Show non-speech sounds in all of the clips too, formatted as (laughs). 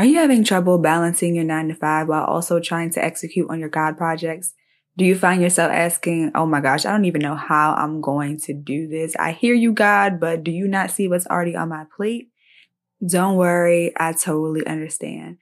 Are you having trouble balancing your nine to five while also trying to execute on your God projects? Do you find yourself asking, Oh my gosh, I don't even know how I'm going to do this. I hear you, God, but do you not see what's already on my plate? Don't worry. I totally understand.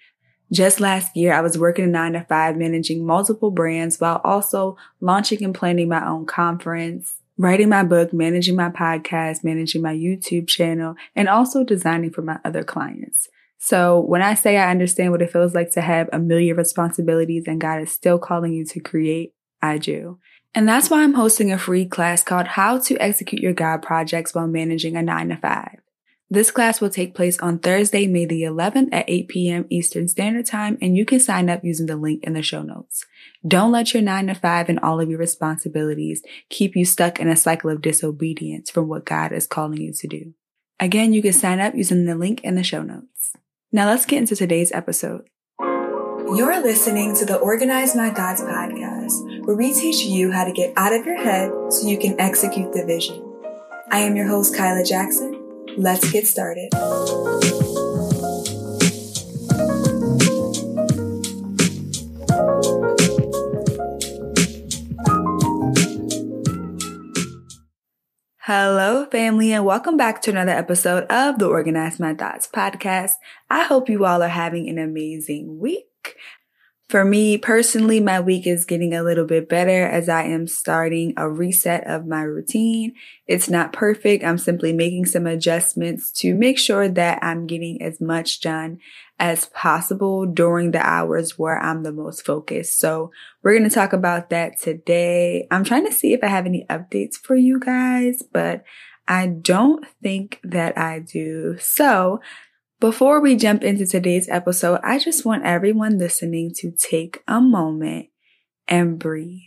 Just last year, I was working a nine to five managing multiple brands while also launching and planning my own conference, writing my book, managing my podcast, managing my YouTube channel, and also designing for my other clients. So when I say I understand what it feels like to have a million responsibilities and God is still calling you to create, I do. And that's why I'm hosting a free class called How to Execute Your God Projects While Managing a 9 to 5. This class will take place on Thursday, May the 11th at 8 p.m. Eastern Standard Time, and you can sign up using the link in the show notes. Don't let your 9 to 5 and all of your responsibilities keep you stuck in a cycle of disobedience from what God is calling you to do. Again, you can sign up using the link in the show notes. Now let's get into today's episode. You're listening to the Organize My Thoughts podcast, where we teach you how to get out of your head so you can execute the vision. I am your host, Kylia Jackson. Let's get started. Hello, family, and welcome back to another episode of the Organize My Thoughts podcast. I hope you all are having an amazing week. For me personally, my week is getting a little bit better as I am starting a reset of my routine. It's not perfect. I'm simply making some adjustments to make sure that I'm getting as much done as possible during the hours where I'm the most focused. So we're going to talk about that today. I'm trying to see if I have any updates for you guys, but I don't think that I do. So before we jump into today's episode, I just want everyone listening to take a moment and breathe.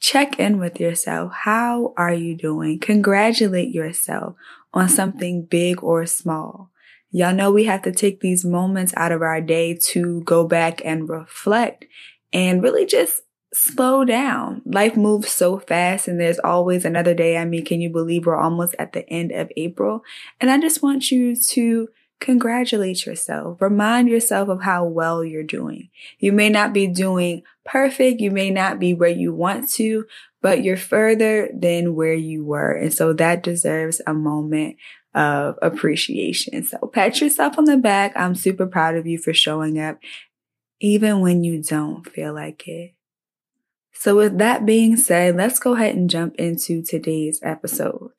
Check in with yourself. How are you doing? Congratulate yourself on something big or small. Y'all know we have to take these moments out of our day to go back and reflect and really just slow down. Life moves so fast and there's always another day. I mean, can you believe we're almost at the end of April? And I just want you to congratulate yourself. Remind yourself of how well you're doing. You may not be doing perfect. You may not be where you want to, but you're further than where you were. And so that deserves a moment of appreciation. So pat yourself on the back. I'm super proud of you for showing up even when you don't feel like it. So with that being said, let's go ahead and jump into today's episode.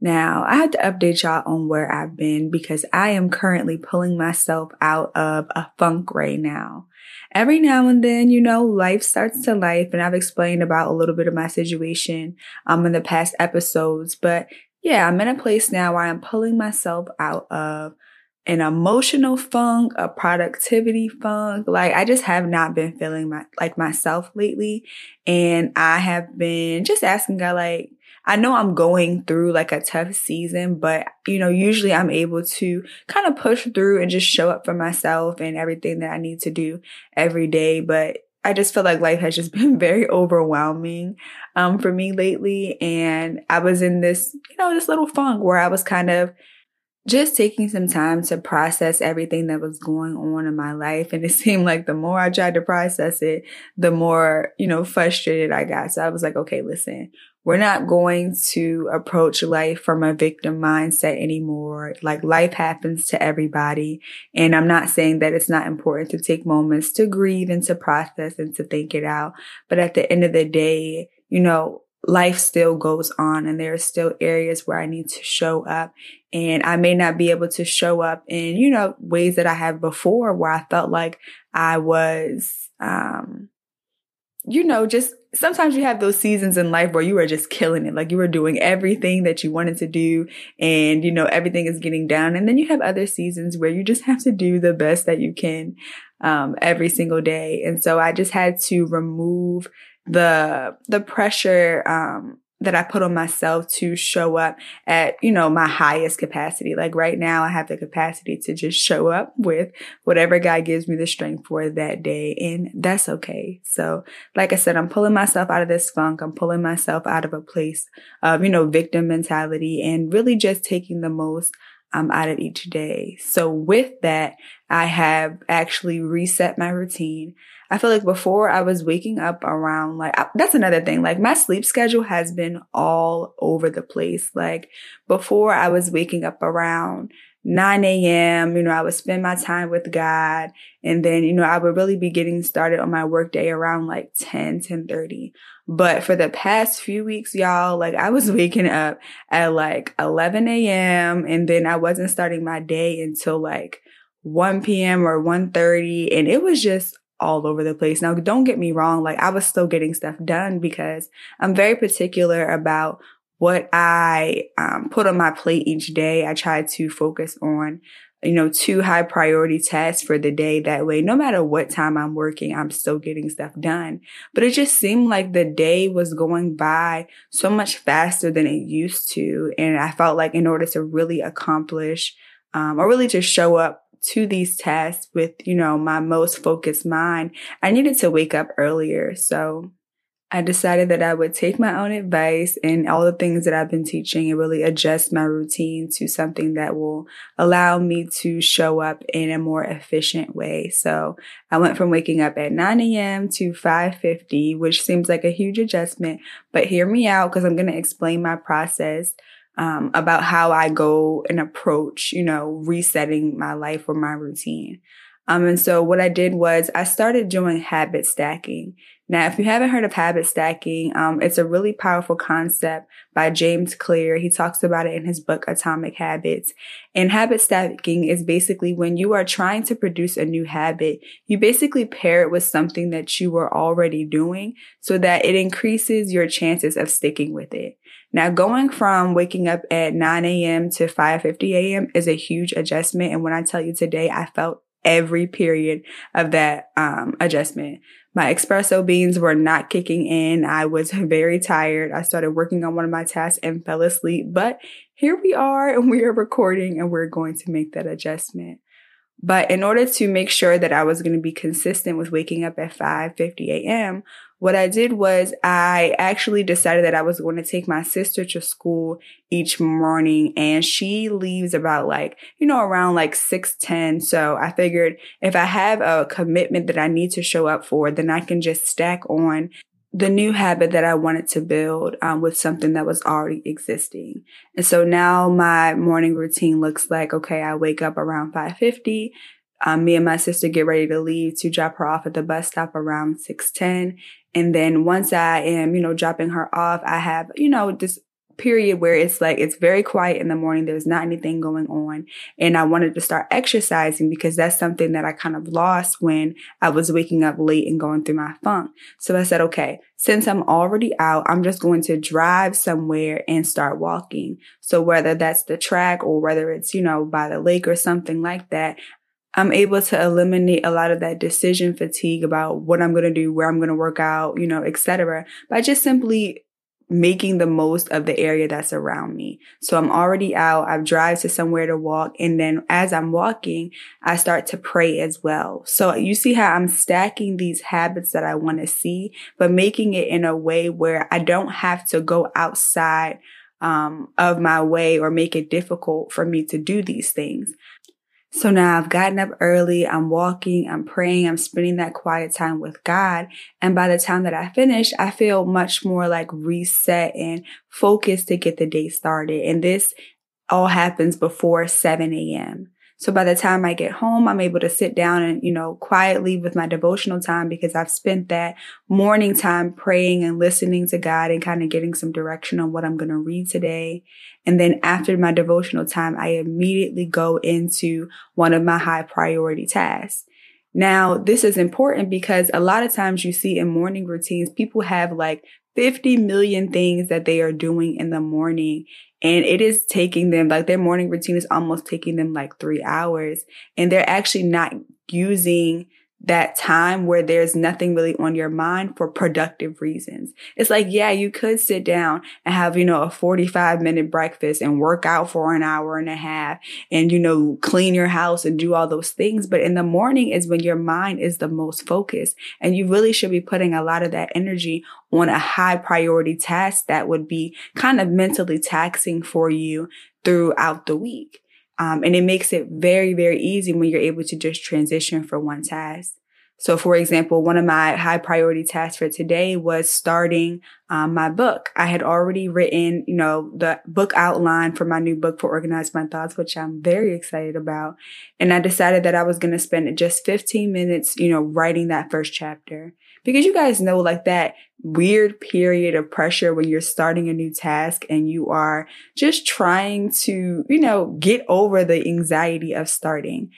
Now, I have to update y'all on where I've been because I am currently pulling myself out of a funk right now. Every now and then, you know, life starts to life and I've explained about a little bit of my situation um in the past episodes, but yeah, I'm in a place now where I'm pulling myself out of an emotional funk, a productivity funk. Like I just have not been feeling my like myself lately. And I have been just asking God like, I know I'm going through like a tough season, but you know, usually I'm able to kind of push through and just show up for myself and everything that I need to do every day. But I just feel like life has just (laughs) been very overwhelming um, for me lately. And I was in this, you know, this little funk where I was kind of just taking some time to process everything that was going on in my life. And it (laughs) seemed like the more I tried to process it, the more, you know, frustrated I got. So I was like, okay, listen, we're not going to approach life from a victim mindset anymore. Like life happens to everybody. And I'm not saying that it's not important to take moments to grieve and to process and to think it out. But at the end of the day, you know, life still goes on and there are still areas where I need to show up and I may not be able to show up in, you know, ways that I have before where I felt like I was, um, you know, just sometimes you have those seasons in life where you are just killing it. Like you are doing everything that you wanted to do and, you know, everything is getting down. And then you have other seasons where you just have to do the best that you can, um, every single day. And so I just had to remove the, the pressure, um, that I put on myself to show up at, you know, my highest capacity. Like right now, I have the capacity to just show up with whatever God gives me the strength for that day. And that's okay. So, like I said, I'm pulling myself out of this funk. I'm pulling myself out of a place of, you know, victim mentality and really just taking the most um, out of each day. So with that, I have actually reset my routine. I feel like before I was waking up around like, that's another thing. Like my sleep schedule has been all over the place. Like before I was waking up around 9 a.m. You know, I would spend my time with God. And then, you know, I would really be getting started on my workday around like 10, 10 30. But for the past few weeks, y'all, like I was (laughs) waking up at like 11 a.m. and then I wasn't starting my day until like 1 p.m. or 1 30. And it was just all over the place. Now, don't get me wrong. Like I was still getting stuff done because I'm very particular about what I um, put on my plate each day. I try to focus on, you know, two high priority tasks for the day. That way, no matter what time I'm working, I'm still getting stuff done. But it just seemed like the day was going by so much faster than it used to. And I felt like in order to really accomplish, um, or really to show up to these tasks with, you know, my most focused mind, I needed to wake up earlier. So I decided that I would take my own advice and all the things that I've been teaching and really adjust my routine to something that will allow me to show up in a more efficient way. So I went from waking up at 9 a.m. to 5.50, which seems like a huge adjustment, but hear me out because I'm going to explain my process um, about how I go and approach, you know, resetting my life or my routine. Um, and so what I did was I started doing habit stacking. Now, if you haven't heard of habit stacking, um, it's a really powerful concept by James Clear. He talks about it in his book, Atomic Habits. And habit stacking is basically when you are trying to produce a new habit, you basically pair it with something that you were already doing so that it increases your chances of sticking with it. Now, going from waking up at 9 a.m. to 5.50 a.m. is a huge adjustment. And when I tell you today, I felt every period of that um, adjustment. My espresso beans were not kicking in. I was very tired. I started working on one of my tasks and fell asleep. But here we are and we are recording and we're going to make that adjustment. But in order to make sure that I was going to be consistent with waking up at 5:50 a.m., what I did was I actually decided that I was going to take my sister to school each morning and she leaves about like, you know, around like 6:10. So I figured if I have a commitment that I need to show up for, then I can just stack on the new habit that I wanted to build um, with something that was already existing. And so now my morning routine looks like, okay, I wake up around 550. Um, me and my sister get ready to leave to drop her off at the bus stop around 610. And then once I am, you know, dropping her off, I have, you know, this period where it's like it's very quiet in the morning. There's not anything going on. And i wanted to start exercising because that's something that i kind of lost when i was waking up late and going through my funk. So i said okay since i'm already out i'm just going to drive somewhere and start walking. So whether that's the track or whether it's you know by the lake or something like that I'm able to eliminate a lot of that decision fatigue about what I'm going to do, where I'm going to work out, you know, etc. by just simply making the most of the area that's around me. So I'm already out. I've drive to somewhere to walk. And then as I'm walking, I start to pray as well. So you see how I'm stacking these habits that I want to see, but making it in a way where I don't have to go outside um, of my way or make it difficult for me to do these things. So now I've gotten up early, I'm walking, I'm praying, I'm spending that quiet time with God. And by the time that I finish, I feel much more like reset and focused to get the day started. And this all happens before 7 a.m. So by the time I get home, I'm able to sit down and, you know, quietly with my devotional time because I've spent that morning time praying and listening to God and kind of getting some direction on what I'm going to read today. And then after my devotional time, I immediately go into one of my high priority tasks. Now, this is important because a lot of times you see in morning routines, people have like 50 million things that they are doing in the morning. And it is taking them, like their morning routine is almost taking them like three hours. And they're actually not using that time where there's nothing really on your mind for productive reasons. It's like, yeah, you could sit down and have, you know, a 45 minute breakfast and work out for an hour and a half and, you know, clean your house and do all those things. But in the morning is when your mind is the most focused and you really should be putting a lot of that energy on a high priority task that would be kind of mentally taxing for you throughout the week. Um, and it makes it very, very easy when you're able to just transition from one task so, for example, one of my high priority tasks for today was starting um, my book. I had already written, you know, the book outline for my new book for Organize My Thoughts, which I'm very excited about. And I decided that I was going to spend just 15 minutes, you know, writing that first chapter. Because you guys know, like that weird period of pressure when you're starting a new task and you are just trying to, you know, get over the anxiety of starting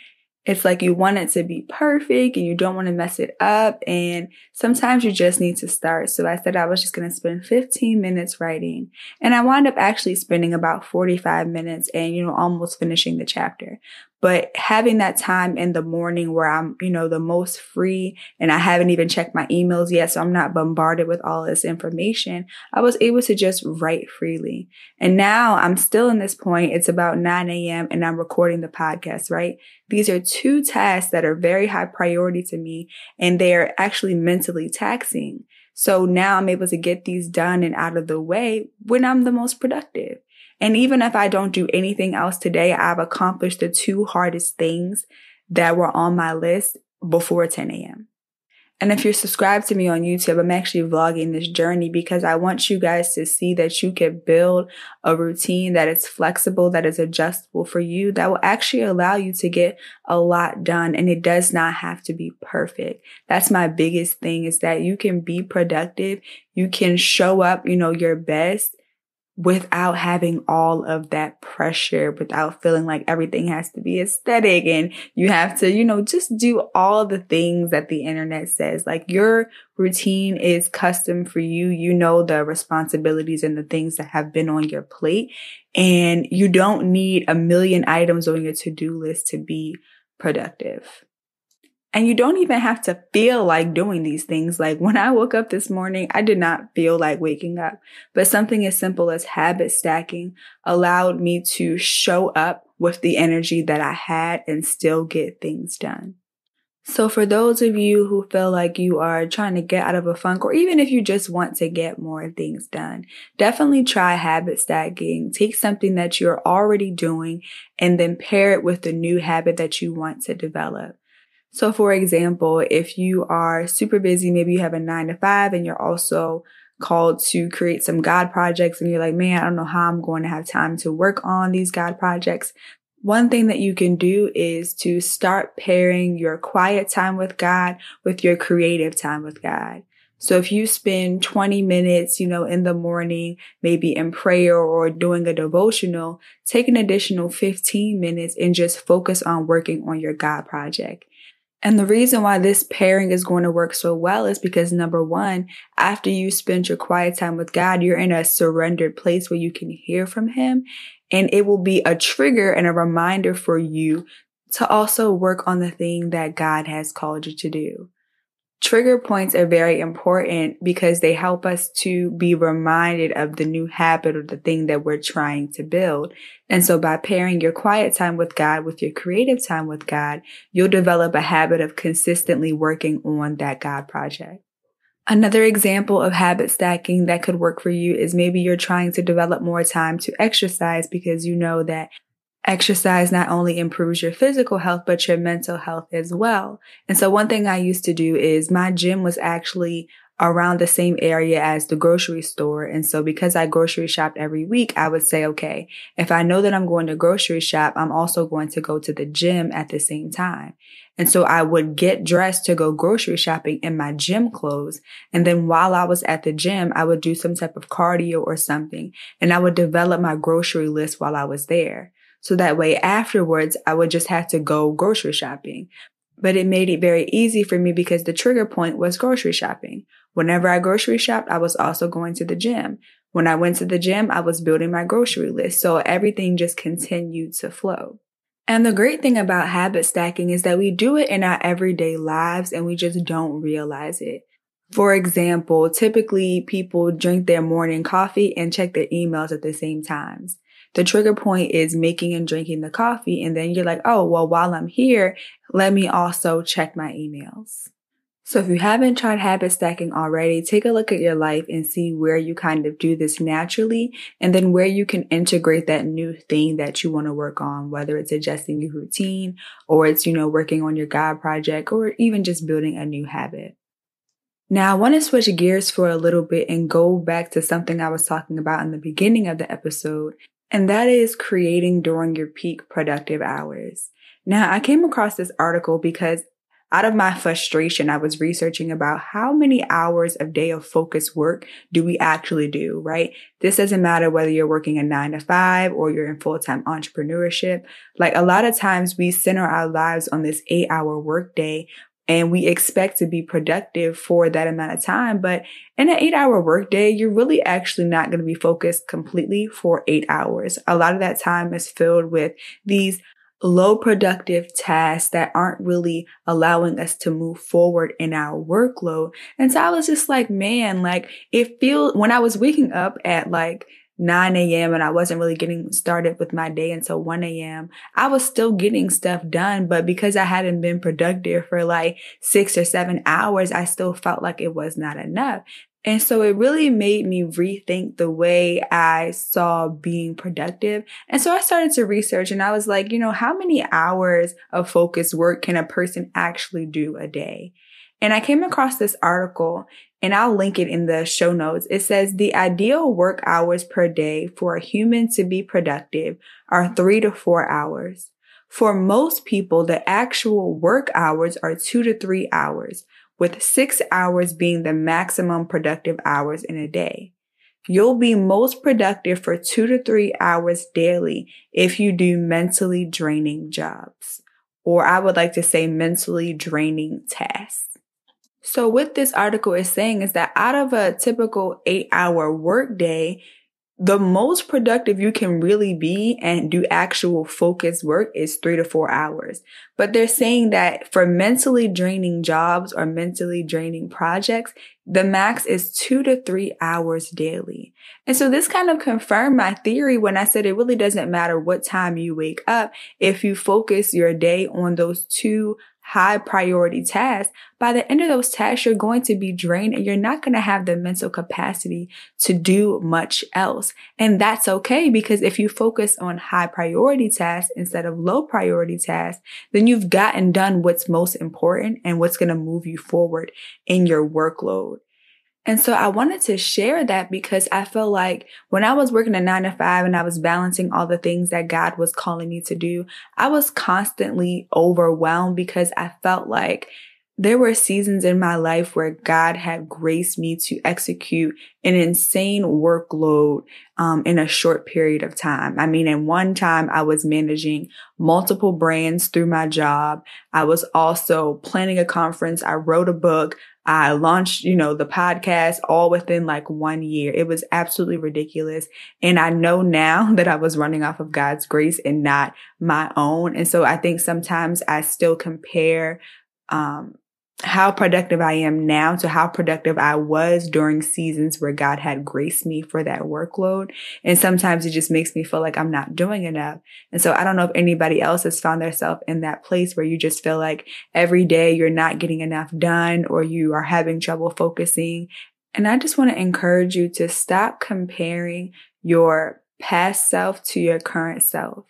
it's like you want it to be perfect and you don't want to mess it up. And sometimes you just need to start. So I said I was just going to spend 15 minutes writing and I wound up actually spending about 45 minutes and, you know, almost finishing the chapter. But having that time in the morning where I'm, you know, the most free and I haven't even checked my emails yet. So I'm not bombarded with all this information. I was able to just write freely. And now I'm still in this point. It's about 9 a.m. and I'm recording the podcast, right? These are two tasks that are very high priority to me and they're actually mentally taxing. So now I'm able to get these done and out of the way when I'm the most productive. And even if I don't do anything else today, I've accomplished the two hardest things that were on my list before 10 a.m. And if you're subscribed to me on YouTube, I'm actually vlogging this journey because I want you guys to see that you can build a routine that is flexible, that is adjustable for you, that will actually allow you to get a lot done. And it does not have to be perfect. That's my biggest thing is that you can be productive. You can show up, you know, your best without having all of that pressure, without feeling like everything has to be aesthetic and you have to, you know, just do all the things that the internet says. Like your routine is custom for you. You know the responsibilities and the things that have been on your plate and you don't need a million items on your to-do list to be productive. And you don't even have to feel like doing these things. Like when I woke up this morning, I did not feel like waking up, but something as simple as habit stacking allowed me to show up with the energy that I had and still get things done. So for those of you who feel like you are trying to get out of a funk, or even if you just want to get more things done, definitely try habit stacking. Take something that you're already doing and then pair it with the new habit that you want to develop. So for example, if you are super busy, maybe you have a nine to five and you're also called to create some God projects and you're like, man, I don't know how I'm going to have time to work on these God projects. One thing that you can do is to start pairing your quiet time with God with your creative time with God. So if you spend 20 minutes, you know, in the morning, maybe in prayer or doing a devotional, take an additional 15 minutes and just focus on working on your God project. And the reason why this pairing is going to work so well is because number one, after you spend your quiet time with God, you're in a surrendered place where you can hear from Him. And it will be a trigger and a reminder for you to also work on the thing that God has called you to do. Trigger points are very important because they help us to be reminded of the new habit or the thing that we're trying to build. And so by pairing your quiet time with God with your creative time with God, you'll develop a habit of consistently working on that God project. Another example of habit stacking that could work for you is maybe you're trying to develop more time to exercise because you know that exercise not only improves your physical health, but your mental health as well. And so one thing I used to do is my gym was actually around the same area as the grocery store. And so because I grocery shopped every week, I would say, okay, if I know that I'm going to grocery shop, I'm also going to go to the gym at the same time. And so I would get dressed to go grocery shopping in my gym clothes. And then while I was at the gym, I would do some type of cardio or something and I would develop my grocery list while I was there. So that way afterwards, I would just have to go grocery shopping. But it made it very easy for me because the trigger point was grocery shopping. Whenever I grocery shopped, I was also going to the gym. When I went to the gym, I was building my grocery list. So everything just continued to flow. And the great thing about habit stacking is that we do it in our everyday lives and we just don't realize it. For example, typically people drink their morning coffee and check their emails at the same times. The trigger point is making and drinking the coffee. And then you're like, oh, well, while I'm here, let me also check my emails. So if you haven't tried habit stacking already, take a look at your life and see where you kind of do this naturally and then where you can integrate that new thing that you want to work on, whether it's adjusting your routine or it's, you know, working on your God project or even just building a new habit. Now, I want to switch gears for a little bit and go back to something I was talking about in the beginning of the episode, and that is creating during your peak productive hours. Now, I came across this article because out of my frustration, I was researching about how many hours of day of focus work do we actually do, right? This doesn't matter whether you're working a nine to five or you're in full time entrepreneurship. Like a lot of times we center our lives on this eight hour workday and we expect to be productive for that amount of time. But in an eight hour workday, you're really actually not going to be focused completely for eight hours. A lot of that time is filled with these low productive tasks that aren't really allowing us to move forward in our workload. And so I was just like, man, like it feels when I was waking up at like 9 a.m. and I wasn't really getting started with my day until 1 a.m. I was still getting stuff done, but because I hadn't been productive for like six or seven hours, I still felt like it was not enough. And so it really made me rethink the way I saw being productive. And so I started to research and I was like, you know, how many hours of focused work can a person actually do a day? And I came across this article and I'll link it in the show notes. It says the ideal work hours per day for a human to be productive are three to four hours. For most people, the actual work hours are two to three hours, with six hours being the maximum productive hours in a day. You'll be most productive for two to three hours daily if you do mentally draining jobs, or I would like to say mentally draining tasks. So what this article is saying is that out of a typical eight hour workday, the most productive you can really be and do actual focused work is three to four hours. But they're saying that for mentally draining jobs or mentally draining projects, the max is two to three hours daily. And so this kind of confirmed my theory when I said it really doesn't matter what time you wake up. If you focus your day on those two high priority tasks, by the end of those tasks, you're going to be drained and you're not going to have the mental capacity to do much else. And that's okay because if you focus on high priority tasks instead of low priority tasks, then you've gotten done what's most important and what's going to move you forward in your workload. And so I wanted to share that because I felt like when I was working a nine to five and I was balancing all the things that God was calling me to do, I was constantly overwhelmed because I felt like there were seasons in my life where God had graced me to execute an insane workload um, in a short period of time. I mean, in one time, I was managing multiple brands through my job. I was also planning a conference. I wrote a book. I launched, you know, the podcast all within like one year. It was absolutely ridiculous. And I know now (laughs) that I was running off of God's grace and not my own. And so I think sometimes I still compare, um, how productive I am now to how productive I was during seasons where God had graced me for that workload. And sometimes it just makes me feel like I'm not doing enough. And so I don't know if anybody else has found themselves in that place where you just feel like every day you're not getting enough done or you are having trouble focusing. And I just want to encourage you to stop comparing your past self to your current self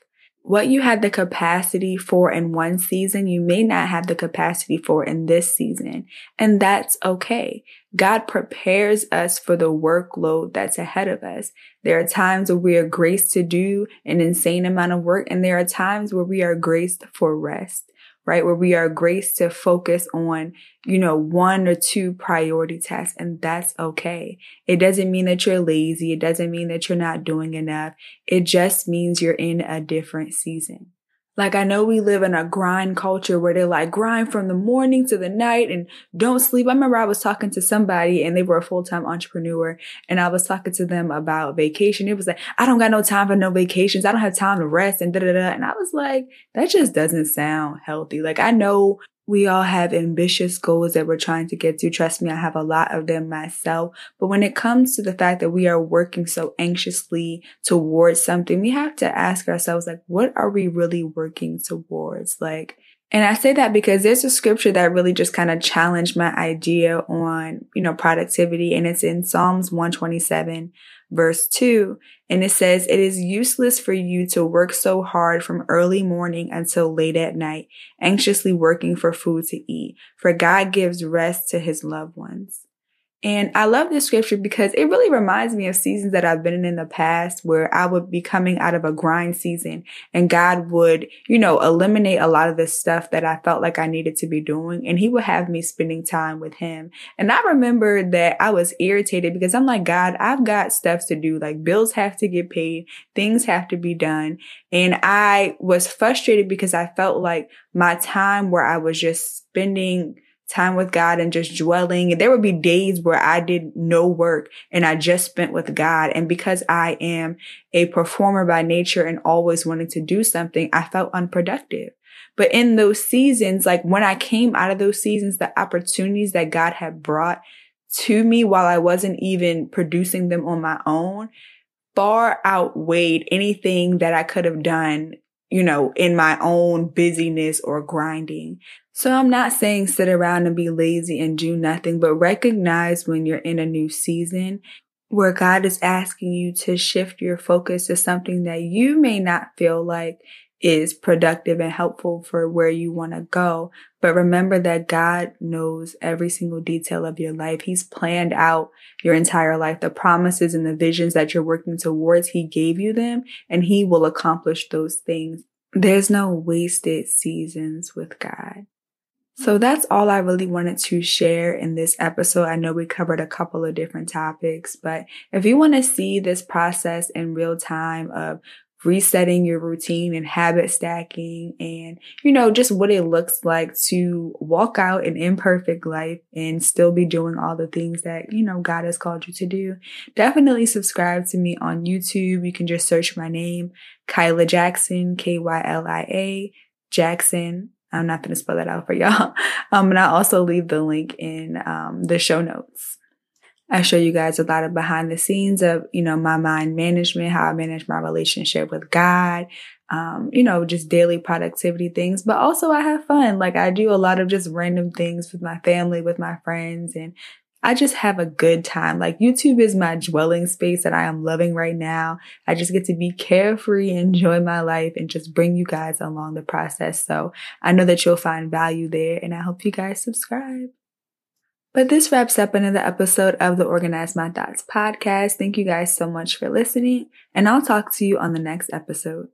what you had the capacity for in one season, you may not have the capacity for in this season. And that's okay. God prepares us for the workload that's ahead of us. There are times where we are graced to do an insane amount of work, and there are times where we are graced for rest right? Where we are graced to focus on, you know, one or two priority tasks and that's okay. It doesn't mean that you're lazy. It doesn't mean that you're not doing enough. It just means you're in a different season. Like I know we live in a grind culture where they're like grind from the morning to the night and don't sleep. I remember I was talking to somebody and they were a full-time entrepreneur and I was talking to them about vacation. It was like, I don't got no time for no vacations. I don't have time to rest and da da da. And I was like, that just doesn't sound healthy. Like I know we all have ambitious goals that we're trying to get to. Trust me, I have a lot of them myself. But when it comes to the fact that we are working so anxiously towards something, we have to ask ourselves, like, what are we really working towards? Like, And I say that because there's a scripture that really just kind of challenged my idea on, you know, productivity. And it's in Psalms 127 verse 2. And it says, It is useless for you to work so hard from early morning until late at night, anxiously working for food to eat, for God gives rest to his loved ones. And I love this scripture because it really reminds me of seasons that I've been in in the past where I would be coming out of a grind season and God would, you know, eliminate a lot of the stuff that I felt like I needed to be doing. And he would have me spending time with him. And I remember that I was irritated because I'm like, God, I've got stuff to do. Like bills have to get paid. Things have to be done. And I was frustrated because I felt like my time where I was just spending time with God and just dwelling. And there would be days where I did no work and I just spent with God. And because I am a performer by nature and always wanting to do something, I felt unproductive. But in those seasons, like when I came out of those seasons, the opportunities that God had brought to me while I wasn't even producing them on my own far outweighed anything that I could have done you know, in my own busyness or grinding. So I'm not saying sit around and be lazy and do nothing, but recognize when you're in a new season where God is asking you to shift your focus to something that you may not feel like is productive and helpful for where you want to go. But remember that God knows every single detail of your life. He's planned out your entire life, the promises and the visions that you're working towards. He gave you them and he will accomplish those things. There's no wasted seasons with God. So that's all I really wanted to share in this episode. I know we covered a couple of different topics, but if you want to see this process in real time of resetting your routine and habit stacking and, you know, just what it looks like to walk out an imperfect life and still be doing all the things that, you know, God has called you to do. Definitely subscribe to me on YouTube. You can just search my name, Kylia Jackson, K-Y-L-I-A Jackson. I'm not going to spell that out for y'all. (laughs) Um, and I'll also leave the link in, um, the show notes. I show you guys a lot of behind the scenes of, you know, my mind management, how I manage my relationship with God, um, you know, just daily productivity things, but also I have fun. Like I do a lot of just random things with my family, with my friends, and I just have a good time. Like YouTube is my dwelling space that I am loving right now. I just get to be carefree, enjoy my life and just bring you guys along the process. So I know that you'll find value there and I hope you guys subscribe. But this wraps up another episode of the Organize My Thoughts podcast. Thank you guys so much for listening, and I'll talk to you on the next episode.